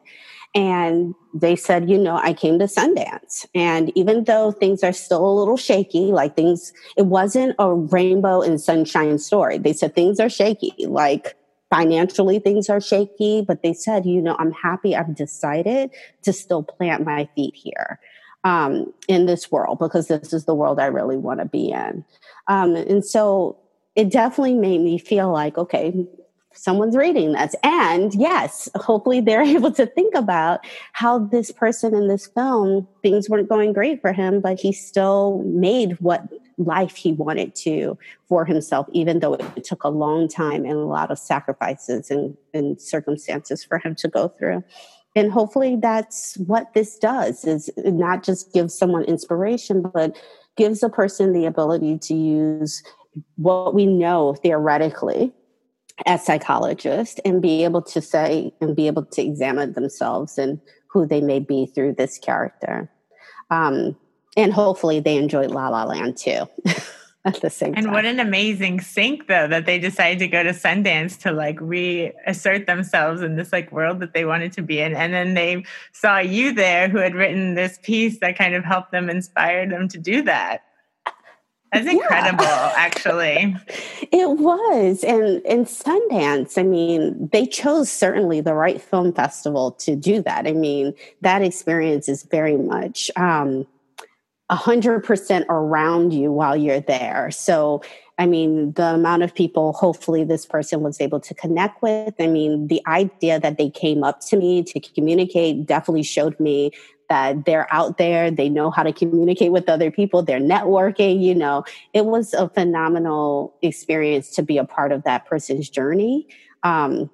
And they said, you know, I came to Sundance. And even though things are still a little shaky, like things, it wasn't a rainbow and sunshine story. They said things are shaky, like financially things are shaky, but they said, you know, I'm happy I've decided to still plant my feet here um, in this world because this is the world I really want to be in. Um, and so it definitely made me feel like, okay, someone's reading this. And yes, hopefully they're *laughs* able to think about how this person in this film, things weren't going great for him, but he still made what life he wanted to for himself, even though it took a long time and a lot of sacrifices and, and circumstances for him to go through. And hopefully that's what this does is not just give someone inspiration, but gives a person the ability to use what we know theoretically as psychologists and be able to say and be able to examine themselves and who they may be through this character. Um, and hopefully they enjoyed La La Land too. *laughs* at the same and time. what an amazing sync though that they decided to go to Sundance to like reassert themselves in this like world that they wanted to be in. And then they saw you there who had written this piece that kind of helped them inspire them to do that. That's incredible, yeah. actually. *laughs* It was. And in Sundance, I mean, they chose certainly the right film festival to do that. I mean, that experience is very much um, 100% around you while you're there. So, I mean, the amount of people hopefully this person was able to connect with. I mean, the idea that they came up to me to communicate definitely showed me that they're out there, they know how to communicate with other people, they're networking, you know. It was a phenomenal experience to be a part of that person's journey. Um,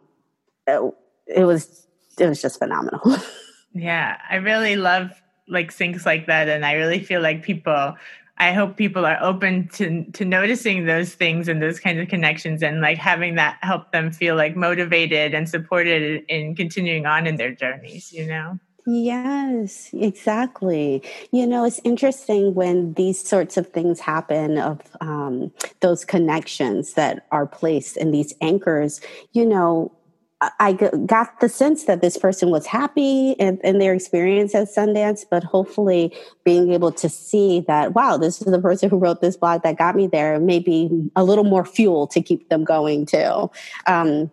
it, it was it was just phenomenal. *laughs* yeah, I really love like things like that and I really feel like people I hope people are open to to noticing those things and those kinds of connections and like having that help them feel like motivated and supported in continuing on in their journeys, you know. Yes, exactly. You know, it's interesting when these sorts of things happen of um, those connections that are placed in these anchors. You know, I got the sense that this person was happy in, in, their experience at Sundance, but hopefully being able to see that, wow, this is the person who wrote this blog that got me there, maybe a little more fuel to keep them going too. Um,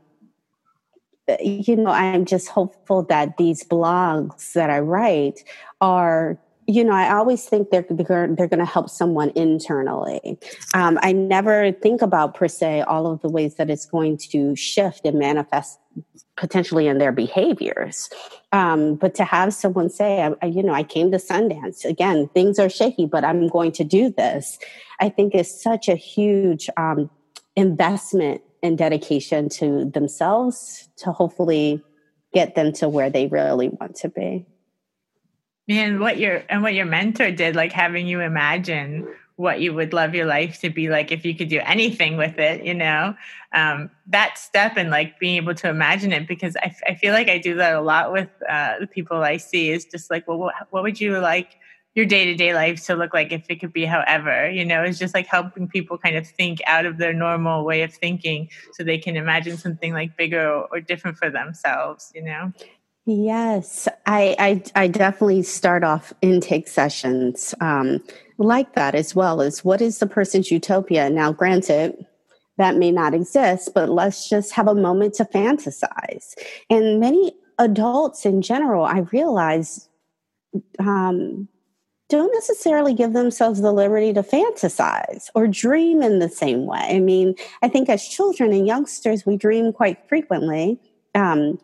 you know, I'm just hopeful that these blogs that I write are you know, I always think they're they're, going to help someone internally. Um, I never think about per se all of the ways that it's going to shift and manifest potentially in their behaviors. Um, but to have someone say, I, you know, I came to Sundance again, things are shaky, but I'm going to do this. I think is such a huge um, investment and dedication to themselves to hopefully get them to where they really want to be. And what your and what your mentor did like having you imagine what you would love your life to be like if you could do anything with it you know? Um, that step and like being able to imagine it because I, I feel like i do that a lot with uh, the people i see is just like well what would you like your day-to-day life to look like if it could be however you know it's just like helping people kind of think out of their normal way of thinking so they can imagine something like bigger or, different for themselves you know Yes, I, I, I definitely start off intake sessions um, like that as well as what is the person's utopia. Now, granted, that may not exist, but let's just have a moment to fantasize. And many adults in general, I realize, um, don't necessarily give themselves the liberty to fantasize or dream in the same way. I mean, I think as children and youngsters, we dream quite frequently. Um,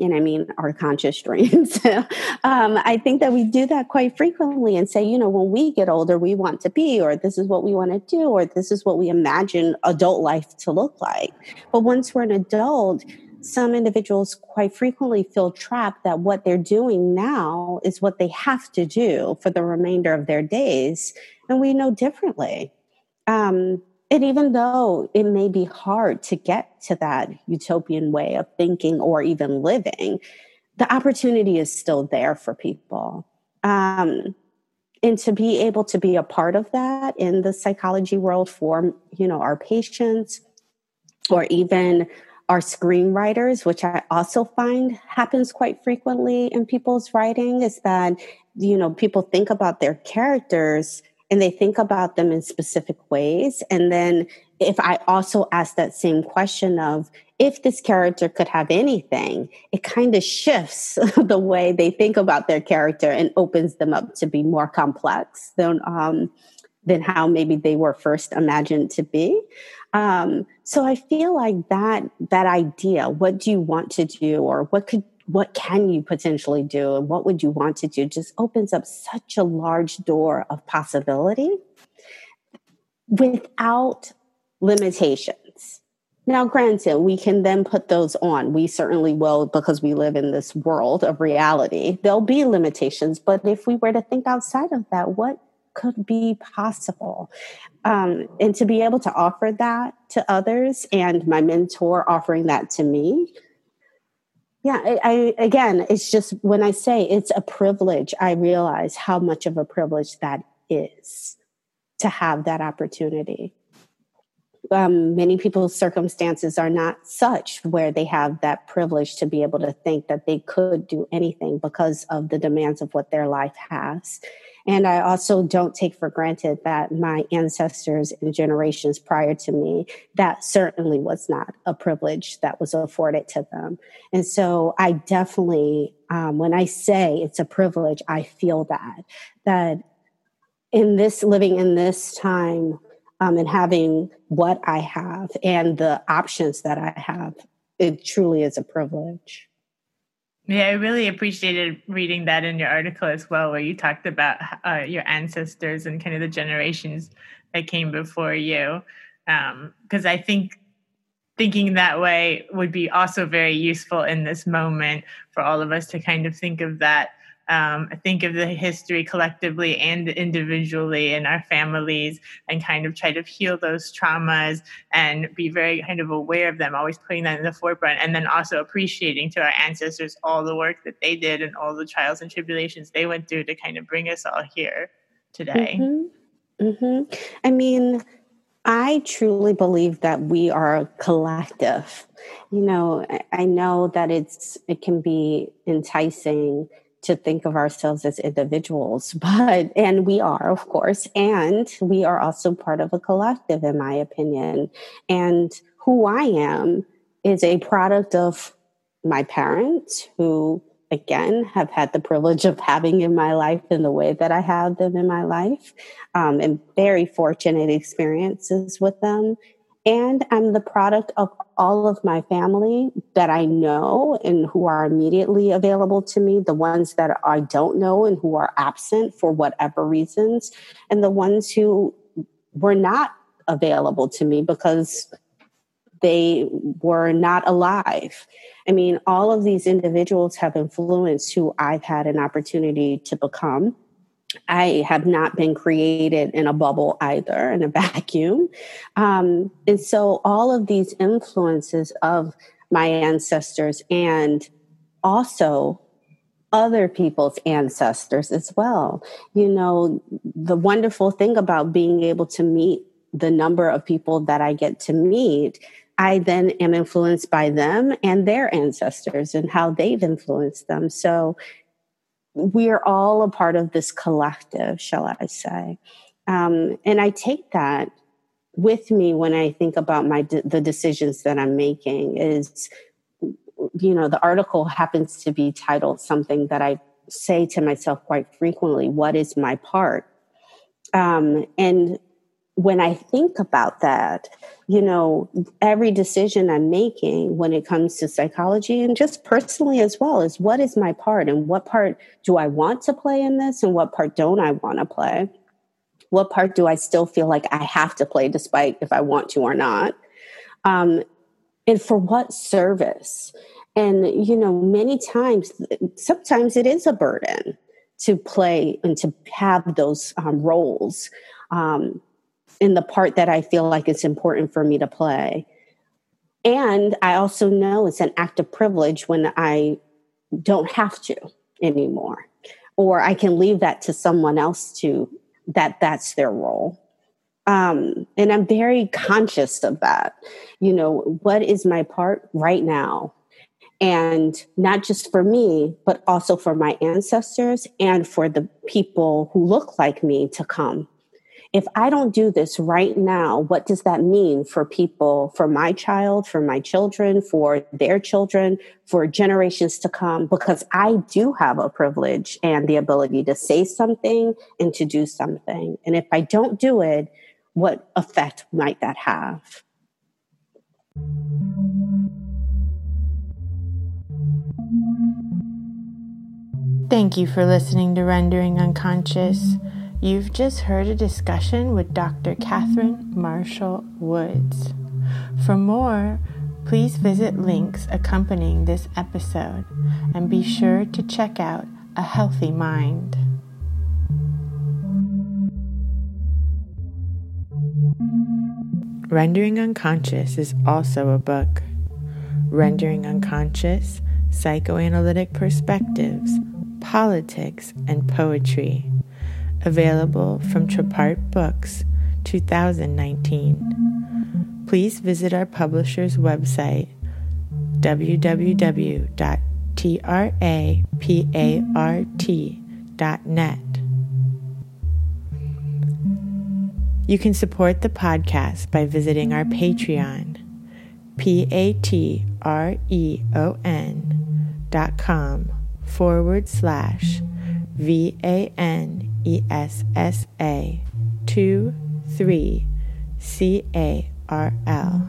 and I mean our conscious *laughs* dreams. um, I think that we do that quite frequently and say, you know, when we get older, we want to be, or this is what we want to do, or this is what we imagine adult life to look like. But once we're an adult, some individuals quite frequently feel trapped that what they're doing now is what they have to do for the remainder of their days. And we know differently. Um, and even though it may be hard to get to that utopian way of thinking or even living, the opportunity is still there for people. Um, and to be able to be a part of that in the psychology world for you know our patients or even our screenwriters which i also find happens quite frequently in people's writing is that you know people think about their characters and they think about them in specific ways. And then if I also ask that same question of if this character could have anything, it kind of shifts *laughs* the way they think about their character and opens them up to be more complex than um, than how maybe they were first imagined to be. Um, so I feel like that that idea, what do you want to do, or what could what can you potentially do and what would you want to do just opens up such a large door of possibility without limitations. Now, granted, we can then put those on. We certainly will because we live in this world of reality. There'll be limitations, but if we were to think outside of that, what could be possible? Um, and to be able to offer that to others and my mentor offering that to me yeah, I, I, again, it's just when I say it's a privilege, I realize how much of a privilege that is to have that opportunity. Um, many people's circumstances are not such where they have that privilege to be able to think that they could do anything because of the demands of what their life has. And I also don't take for granted that my ancestors and generations prior to me, that certainly was not a privilege that was afforded to them. And so I definitely, um, when I say it's a privilege, I feel that, that in this living in this time um, and having what I have and the options that I have, it truly is a privilege. Yeah, I really appreciated reading that in your article as well, where you talked about uh, your ancestors and kind of the generations that came before you. Because um, I think thinking that way would be also very useful in this moment for all of us to kind of think of that um, think of the history collectively and individually in our families and kind of try to heal those traumas and be very kind of aware of them, always putting that in the forefront, and then also appreciating to our ancestors all the work that they did and all the trials and tribulations they went through to kind of bring us all here today. Mm-hmm. Mm-hmm. I mean, I truly believe that we are collective. You know, I know that it's it can be enticing to think of ourselves as individuals, *laughs* but and we are, of course, and we are also part of a collective, in my opinion. And who I am is a product of my parents who again have had the privilege of having in my life in the way that I have them in my life, um, and very fortunate experiences with them. And I'm the product of all of my family that I know and who are immediately available to me, the ones that I don't know and who are absent for whatever reasons, and the ones who were not available to me because they were not alive. I mean, all of these individuals have influenced who I've had an opportunity to become. I have not been created in a bubble either, in a *laughs* vacuum. Um, and so, all of these influences of my ancestors and also other people's ancestors as well. You know, the wonderful thing about being able to meet the number of people that I get to meet I then am influenced by them and their ancestors and how they've influenced them. So we're all a part of this collective, shall I say. Um, and I take that with me when I think about my de- the decisions that I'm making. Is you know the article happens to be titled something that I say to myself quite frequently: "What is my part?" Um, and when I think about that, you know, every decision I'm making when it comes to psychology and just personally as well is what is my part and what part do I want to play in this and what part don't I want to play? What part do I still feel like I have to play despite if I want to or not? Um, and for what service? And, you know, many times, sometimes it is a burden to play and to have those um, roles. Um, in the part that I feel like it's important for me to play. And I also know it's an act of privilege when I don't have to anymore, or I can leave that to someone else to that that's their role. Um, and I'm very conscious of that. You know, what is my part right now? And not just for me, but also for my ancestors and for the people who look like me to come if I don't do this right now, what does that mean for people, for my child, for my children, for their children, for generations to come? Because I do have a privilege and the ability to say something and to do something. And if I don't do it, what effect might that have? Thank you for listening to Rendering Unconscious. You've just heard a discussion with Dr. Catherine Marshall Woods. For more, please visit links accompanying this episode and be sure to check out A Healthy Mind. Rendering Unconscious is also a book. Rendering Unconscious Psychoanalytic Perspectives, Politics, and Poetry available from Trapart Books 2019. Please visit our publisher's website www.trapart.net. You can support the podcast by visiting our Patreon, p-a-t-r-e-o-n dot com forward slash V-A-N ESSA 2 3 CARL.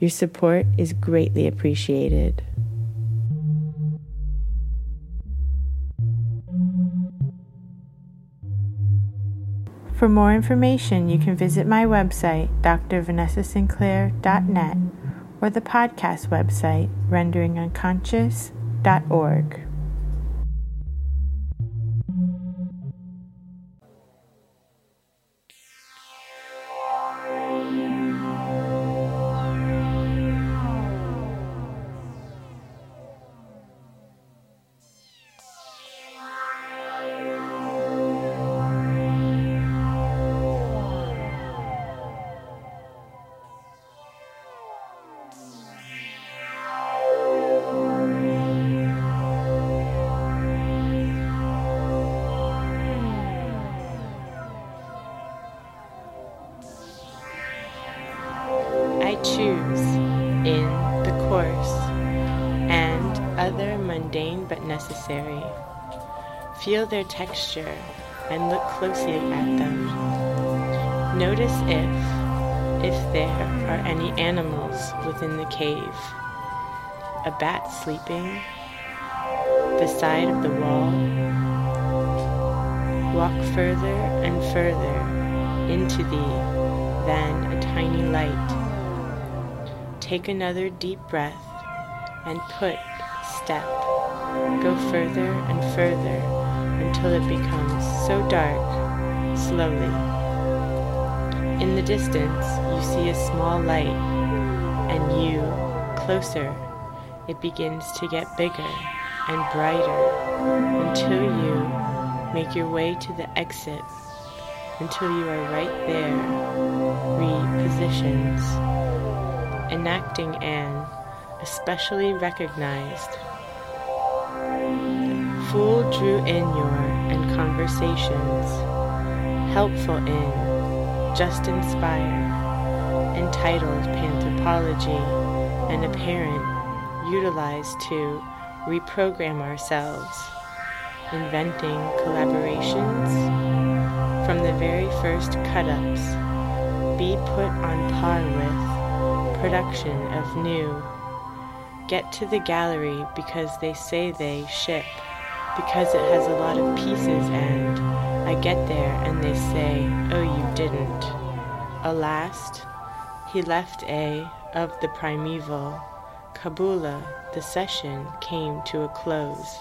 Your support is greatly appreciated. For more information, you can visit my website, drvanessasinclair.net, or the podcast website, renderingunconscious.org. their texture and look closely at them. Notice if, if there are any animals within the cave. A bat sleeping, the side of the wall. Walk further and further into thee, then a tiny light. Take another deep breath and put step. Go further and further until it becomes so dark, slowly. In the distance, you see a small light, and you, closer, it begins to get bigger and brighter until you make your way to the exit until you are right there, repositions, enacting an especially recognized. Fool drew in your and conversations, helpful in, just inspire, entitled Panthropology, and apparent, utilized to reprogram ourselves, inventing collaborations from the very first cut ups, be put on par with production of new. Get to the gallery because they say they ship, because it has a lot of pieces, and I get there and they say, Oh, you didn't. Alas, he left a of the primeval Kabula the session came to a close.